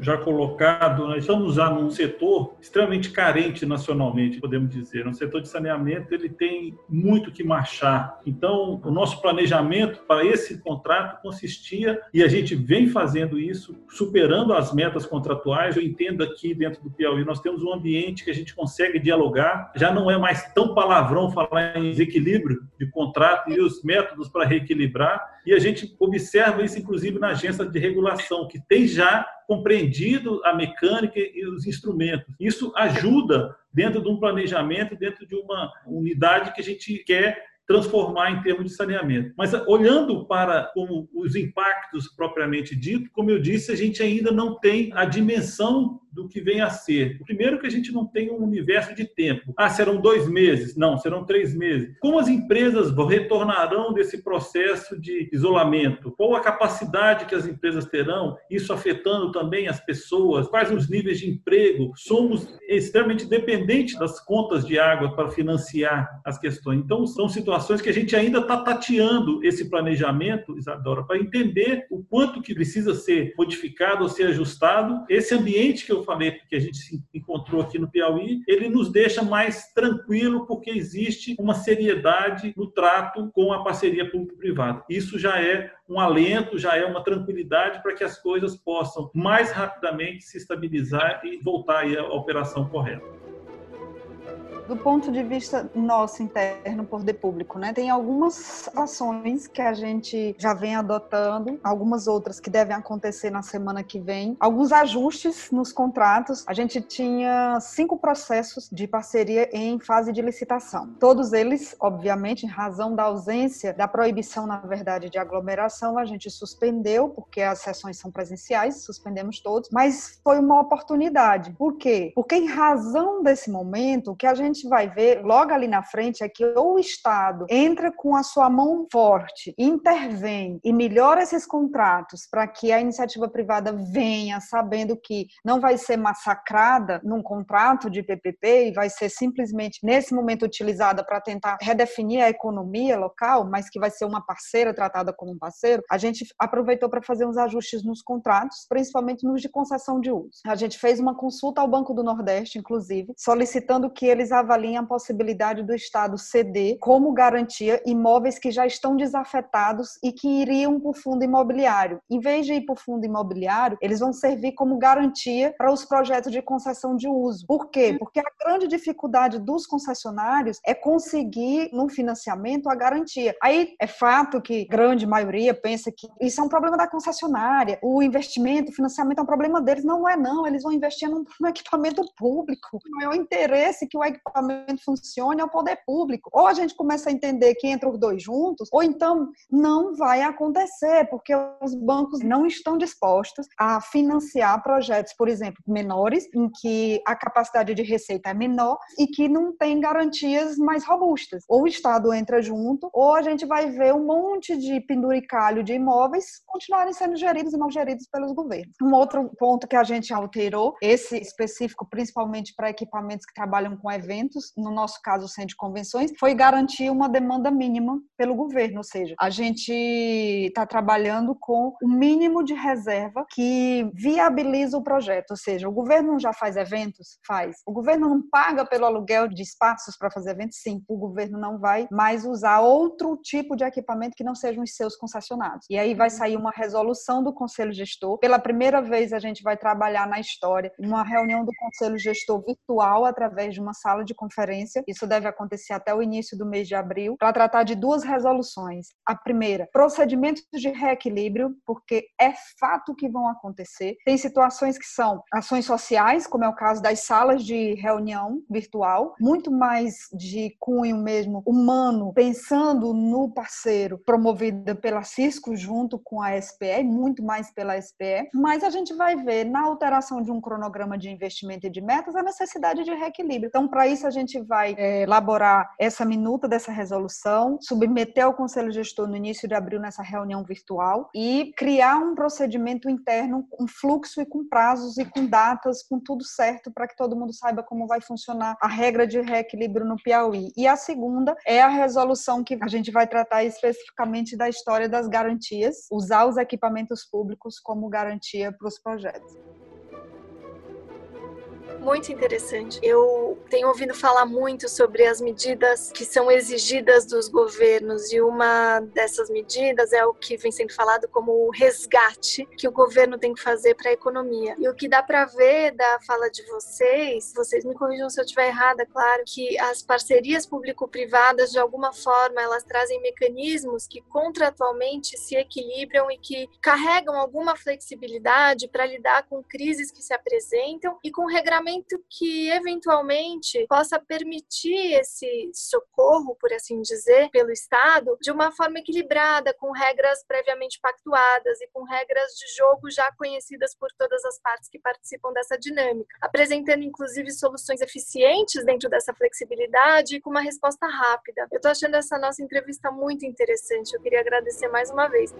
já colocado, nós estamos já num setor extremamente carente nacionalmente, podemos dizer. No setor de saneamento, ele tem muito que marchar. Então, o nosso planejamento para esse contrato consistia, e a gente vem fazendo isso, superando as metas contratuais. Eu entendo aqui dentro do Piauí, nós temos um ambiente que a gente consegue dialogar, já não é mais tão palavrão falar em desequilíbrio de contrato e os métodos para reequilibrar E a gente observa isso, inclusive, na agência de regulação, que tem já compreendido a mecânica e os instrumentos. Isso ajuda dentro de um planejamento, dentro de uma unidade que a gente quer transformar em termos de saneamento. Mas olhando para como os impactos propriamente dito, como eu disse, a gente ainda não tem a dimensão do que vem a ser. Primeiro que a gente não tem um universo de tempo. Ah, serão dois meses? Não, serão três meses. Como as empresas retornarão desse processo de isolamento? Qual a capacidade que as empresas terão? Isso afetando também as pessoas? Quais os níveis de emprego? Somos extremamente dependentes das contas de água para financiar as questões. Então, são situações que a gente ainda está tateando esse planejamento, Isadora, para entender o quanto que precisa ser modificado ou ser ajustado. Esse ambiente que eu falei que a gente se encontrou aqui no Piauí, ele nos deixa mais tranquilo porque existe uma seriedade no trato com a parceria público-privada. Isso já é um alento, já é uma tranquilidade para que as coisas possam mais rapidamente se estabilizar e voltar à operação correta do ponto de vista nosso interno, poder público, né? Tem algumas ações que a gente já vem adotando, algumas outras que devem acontecer na semana que vem, alguns ajustes nos contratos. A gente tinha cinco processos de parceria em fase de licitação. Todos eles, obviamente, em razão da ausência da proibição, na verdade, de aglomeração, a gente suspendeu, porque as sessões são presenciais, suspendemos todos, mas foi uma oportunidade. Por quê? Porque em razão desse momento, o que a gente gente vai ver logo ali na frente é que ou o Estado entra com a sua mão forte, intervém e melhora esses contratos para que a iniciativa privada venha sabendo que não vai ser massacrada num contrato de PPP e vai ser simplesmente nesse momento utilizada para tentar redefinir a economia local, mas que vai ser uma parceira tratada como um parceiro. A gente aproveitou para fazer uns ajustes nos contratos, principalmente nos de concessão de uso. A gente fez uma consulta ao Banco do Nordeste, inclusive, solicitando que eles avaliem a possibilidade do Estado ceder como garantia imóveis que já estão desafetados e que iriam para o fundo imobiliário. Em vez de ir para o fundo imobiliário, eles vão servir como garantia para os projetos de concessão de uso. Por quê? Porque a grande dificuldade dos concessionários é conseguir, no financiamento, a garantia. Aí é fato que grande maioria pensa que isso é um problema da concessionária, o investimento, o financiamento é um problema deles. Não é, não. Eles vão investir num, num equipamento público. Não é o interesse que o equipamento equipamento funcione é o poder público. Ou a gente começa a entender que entra os dois juntos, ou então não vai acontecer, porque os bancos não estão dispostos a financiar projetos, por exemplo, menores, em que a capacidade de receita é menor e que não tem garantias mais robustas. Ou o Estado entra junto, ou a gente vai ver um monte de penduricalho de imóveis continuarem sendo geridos e mal geridos pelos governos. Um outro ponto que a gente alterou, esse específico principalmente para equipamentos que trabalham com eventos, eventos, no nosso caso o Centro de Convenções, foi garantir uma demanda mínima pelo governo, ou seja, a gente está trabalhando com o mínimo de reserva que viabiliza o projeto, ou seja, o governo já faz eventos? Faz. O governo não paga pelo aluguel de espaços para fazer eventos? Sim. O governo não vai mais usar outro tipo de equipamento que não sejam os seus concessionados. E aí vai sair uma resolução do Conselho Gestor. Pela primeira vez a gente vai trabalhar na história uma reunião do Conselho Gestor virtual através de uma sala de de conferência, isso deve acontecer até o início do mês de abril, para tratar de duas resoluções. A primeira, procedimentos de reequilíbrio, porque é fato que vão acontecer. Tem situações que são ações sociais, como é o caso das salas de reunião virtual, muito mais de cunho mesmo humano, pensando no parceiro, promovida pela Cisco junto com a SPE, muito mais pela SPE, mas a gente vai ver na alteração de um cronograma de investimento e de metas a necessidade de reequilíbrio. Então, para isso, a gente vai é, elaborar essa minuta dessa resolução, submeter ao Conselho Gestor no início de abril nessa reunião virtual e criar um procedimento interno, um fluxo e com prazos e com datas, com tudo certo, para que todo mundo saiba como vai funcionar a regra de reequilíbrio no Piauí. E a segunda é a resolução que a gente vai tratar especificamente da história das garantias, usar os equipamentos públicos como garantia para os projetos muito interessante. Eu tenho ouvido falar muito sobre as medidas que são exigidas dos governos e uma dessas medidas é o que vem sendo falado como o resgate que o governo tem que fazer para a economia. E o que dá para ver da fala de vocês, vocês me corrijam se eu estiver errada, claro, que as parcerias público-privadas de alguma forma elas trazem mecanismos que contratualmente se equilibram e que carregam alguma flexibilidade para lidar com crises que se apresentam e com regramento que eventualmente possa permitir esse socorro, por assim dizer, pelo Estado de uma forma equilibrada, com regras previamente pactuadas e com regras de jogo já conhecidas por todas as partes que participam dessa dinâmica, apresentando inclusive soluções eficientes dentro dessa flexibilidade e com uma resposta rápida. Eu estou achando essa nossa entrevista muito interessante. Eu queria agradecer mais uma vez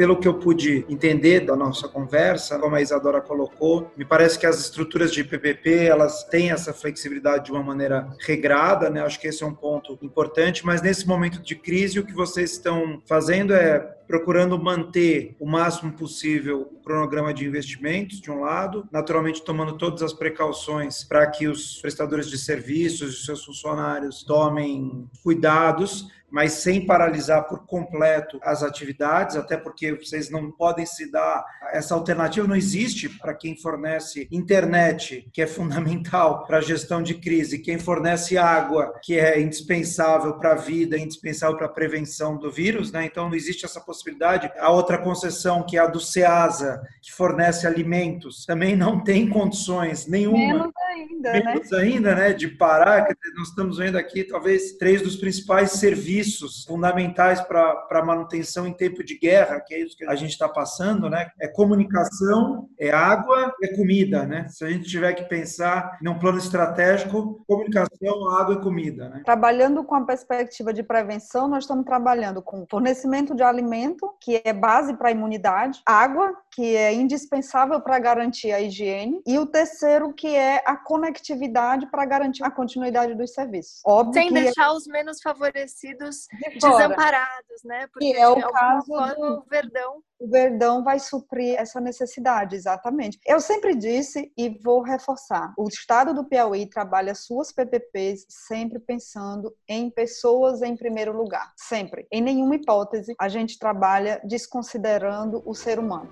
pelo que eu pude entender da nossa conversa, como a Isadora colocou, me parece que as estruturas de PPP elas têm essa flexibilidade de uma maneira regrada, né? Acho que esse é um ponto importante. Mas nesse momento de crise, o que vocês estão fazendo é procurando manter o máximo possível o cronograma de investimentos, de um lado, naturalmente tomando todas as precauções para que os prestadores de serviços e seus funcionários tomem cuidados mas sem paralisar por completo as atividades, até porque vocês não podem se dar essa alternativa não existe para quem fornece internet, que é fundamental para a gestão de crise, quem fornece água, que é indispensável para a vida, indispensável para a prevenção do vírus, né? Então não existe essa possibilidade. A outra concessão, que é a do SEASA, que fornece alimentos, também não tem condições nenhuma. Ainda, né? Menos né? ainda, né, de parar, nós estamos vendo aqui talvez três dos principais serviços fundamentais para a manutenção em tempo de guerra, que é isso que a gente está passando, né? É comunicação, é água, é comida, né? Se a gente tiver que pensar num plano estratégico, comunicação, água e comida, né? Trabalhando com a perspectiva de prevenção, nós estamos trabalhando com fornecimento de alimento, que é base para a imunidade, água, que é indispensável para garantir a higiene, e o terceiro, que é a conectividade para garantir a continuidade dos serviços. Óbvio Sem deixar é... os menos favorecidos de desamparados, né? Porque e é o caso do... o Verdão o Verdão vai suprir essa necessidade, exatamente. Eu sempre disse e vou reforçar: o Estado do Piauí trabalha suas PPPs sempre pensando em pessoas em primeiro lugar, sempre. Em nenhuma hipótese a gente trabalha desconsiderando o ser humano.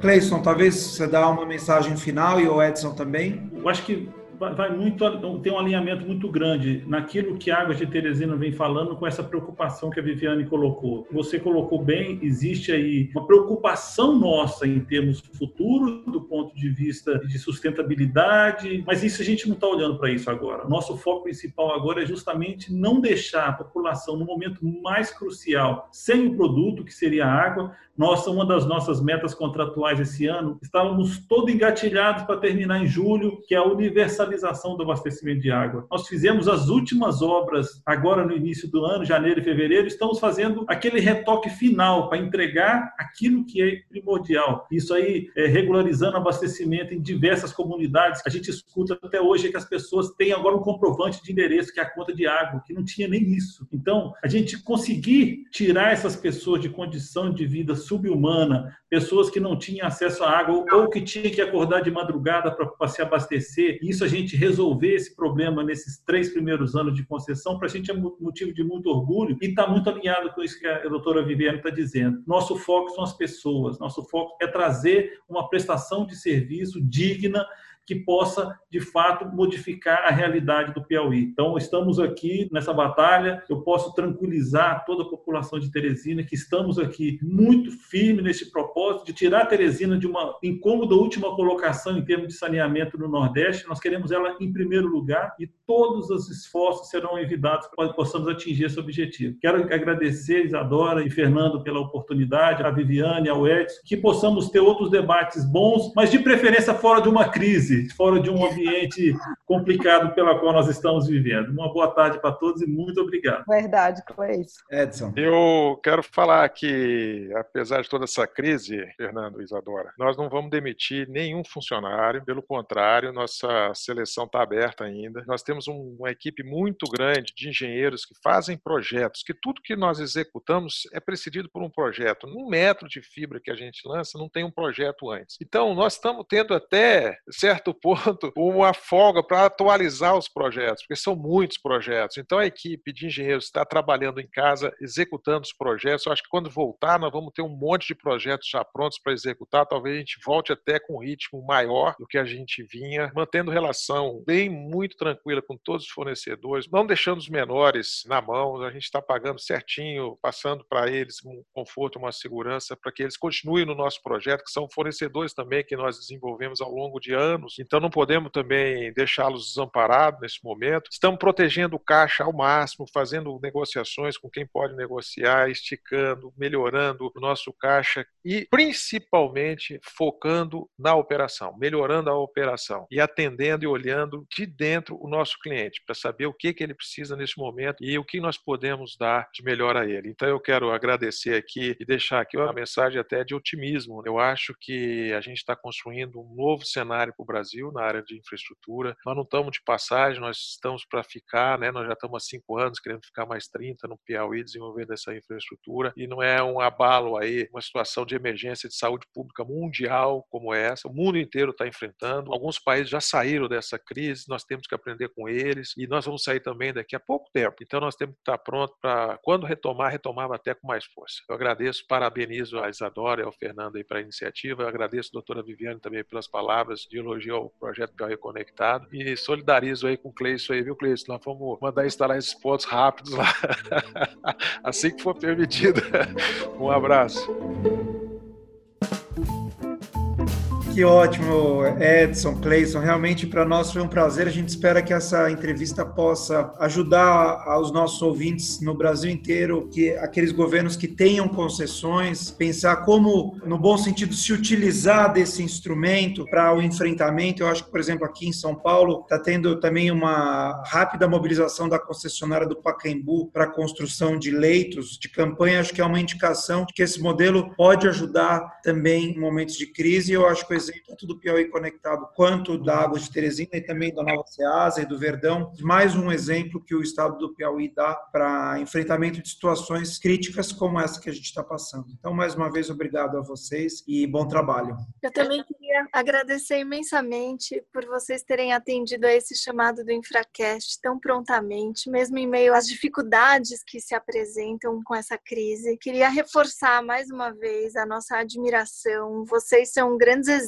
Cleison, talvez você dá uma mensagem final e o Edson também. Eu acho que vai muito tem um alinhamento muito grande naquilo que a Águas de Teresina vem falando com essa preocupação que a Viviane colocou. Você colocou bem, existe aí uma preocupação nossa em termos futuros do ponto de vista de sustentabilidade, mas isso a gente não está olhando para isso agora. Nosso foco principal agora é justamente não deixar a população no momento mais crucial sem o produto que seria a água. Nossa, uma das nossas metas contratuais esse ano, estávamos todos engatilhados para terminar em julho, que é a universalização do abastecimento de água. Nós fizemos as últimas obras agora no início do ano, janeiro e fevereiro, estamos fazendo aquele retoque final para entregar aquilo que é primordial. Isso aí é regularizando abastecimento em diversas comunidades. A gente escuta até hoje que as pessoas têm agora um comprovante de endereço, que é a conta de água, que não tinha nem isso. Então, a gente conseguir tirar essas pessoas de condição de vida subhumana, pessoas que não tinham acesso à água ou que tinham que acordar de madrugada para se abastecer, isso a gente resolver esse problema nesses três primeiros anos de concessão, para a gente é motivo de muito orgulho e está muito alinhado com isso que a doutora Viviane está dizendo. Nosso foco são as pessoas, nosso foco é trazer uma prestação de serviço digna que possa, de fato, modificar a realidade do Piauí. Então, estamos aqui nessa batalha. Eu posso tranquilizar toda a população de Teresina que estamos aqui muito firme nesse propósito de tirar Teresina de uma incômoda última colocação em termos de saneamento no Nordeste. Nós queremos ela em primeiro lugar e todos os esforços serão envidados para que possamos atingir esse objetivo. Quero agradecer Isadora e Fernando pela oportunidade, a Viviane, ao Edson, que possamos ter outros debates bons, mas de preferência fora de uma crise fora de um ambiente complicado pela qual nós estamos vivendo. Uma boa tarde para todos e muito obrigado. Verdade, Cleison. Edson. Eu quero falar que, apesar de toda essa crise, Fernando e Isadora, nós não vamos demitir nenhum funcionário, pelo contrário, nossa seleção está aberta ainda. Nós temos uma equipe muito grande de engenheiros que fazem projetos, que tudo que nós executamos é precedido por um projeto. Um metro de fibra que a gente lança não tem um projeto antes. Então, nós estamos tendo até certo certo ponto, uma folga para atualizar os projetos, porque são muitos projetos. Então, a equipe de engenheiros está trabalhando em casa, executando os projetos. Eu acho que quando voltar, nós vamos ter um monte de projetos já prontos para executar. Talvez a gente volte até com um ritmo maior do que a gente vinha, mantendo relação bem, muito tranquila com todos os fornecedores, não deixando os menores na mão. A gente está pagando certinho, passando para eles um conforto, uma segurança, para que eles continuem no nosso projeto, que são fornecedores também que nós desenvolvemos ao longo de anos. Então, não podemos também deixá-los desamparados nesse momento. Estamos protegendo o caixa ao máximo, fazendo negociações com quem pode negociar, esticando, melhorando o nosso caixa e, principalmente, focando na operação, melhorando a operação e atendendo e olhando de dentro o nosso cliente para saber o que, que ele precisa nesse momento e o que nós podemos dar de melhor a ele. Então, eu quero agradecer aqui e deixar aqui uma mensagem até de otimismo. Eu acho que a gente está construindo um novo cenário para o Brasil na área de infraestrutura. Nós não estamos de passagem, nós estamos para ficar, né? Nós já estamos há cinco anos querendo ficar mais 30 no Piauí desenvolvendo essa infraestrutura e não é um abalo aí, uma situação de emergência de saúde pública mundial como essa. O mundo inteiro está enfrentando. Alguns países já saíram dessa crise. Nós temos que aprender com eles e nós vamos sair também daqui a pouco tempo. Então nós temos que estar pronto para quando retomar, retomar até com mais força. Eu agradeço, parabenizo a Isadora e ao Fernando aí para a iniciativa. Eu agradeço a doutora Viviane também pelas palavras de elogio ao projeto Piauí Conectado e solidarizo aí com o Cleison aí, viu, Cleison? Nós vamos mandar instalar esses pontos rápidos lá, assim que for permitido. Um abraço. Que ótimo, Edson, Clayson. Realmente para nós foi um prazer. A gente espera que essa entrevista possa ajudar os nossos ouvintes no Brasil inteiro, que aqueles governos que tenham concessões, pensar como, no bom sentido, se utilizar desse instrumento para o enfrentamento. Eu acho que, por exemplo, aqui em São Paulo está tendo também uma rápida mobilização da concessionária do Pacaembu para a construção de leitos de campanha. Acho que é uma indicação de que esse modelo pode ajudar também em momentos de crise. Eu acho que o tanto do Piauí Conectado quanto da Água de Teresina e também da Nova Ceasa e do Verdão, mais um exemplo que o estado do Piauí dá para enfrentamento de situações críticas como essa que a gente está passando. Então, mais uma vez, obrigado a vocês e bom trabalho. Eu também queria agradecer imensamente por vocês terem atendido a esse chamado do Infracast tão prontamente, mesmo em meio às dificuldades que se apresentam com essa crise. Queria reforçar mais uma vez a nossa admiração. Vocês são grandes exemplos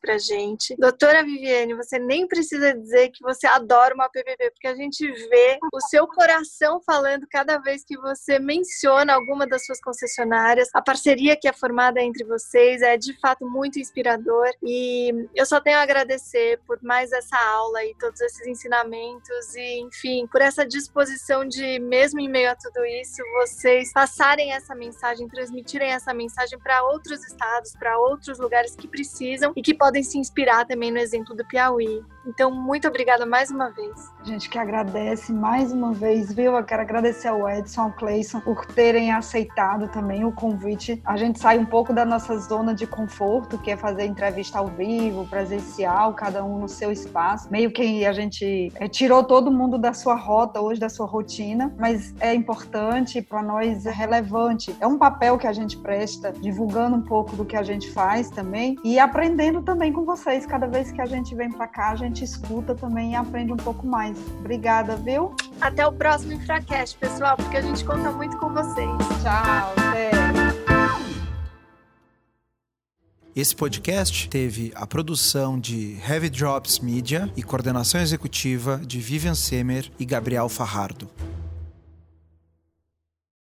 para gente. Doutora Viviane, você nem precisa dizer que você adora uma PPP, porque a gente vê o seu coração falando cada vez que você menciona alguma das suas concessionárias. A parceria que é formada entre vocês é de fato muito inspirador e eu só tenho a agradecer por mais essa aula e todos esses ensinamentos e, enfim, por essa disposição de, mesmo em meio a tudo isso, vocês passarem essa mensagem, transmitirem essa mensagem para outros estados, para outros lugares que precisam e que podem se inspirar também no exemplo do Piauí. Então, muito obrigada mais uma vez. Gente que agradece mais uma vez, viu? Eu quero agradecer ao Edson, ao Cleison, por terem aceitado também o convite. A gente sai um pouco da nossa zona de conforto, que é fazer entrevista ao vivo, presencial, cada um no seu espaço. Meio que a gente é, tirou todo mundo da sua rota hoje, da sua rotina, mas é importante, para nós é relevante. É um papel que a gente presta, divulgando um pouco do que a gente faz também e aprendendo também com vocês. Cada vez que a gente vem para cá, a gente escuta também e aprende um pouco mais. Obrigada, viu? Até o próximo Infracast, pessoal, porque a gente conta muito com vocês. Tchau, até. Esse podcast teve a produção de Heavy Drops Media e coordenação executiva de Vivian Semer e Gabriel Farrardo.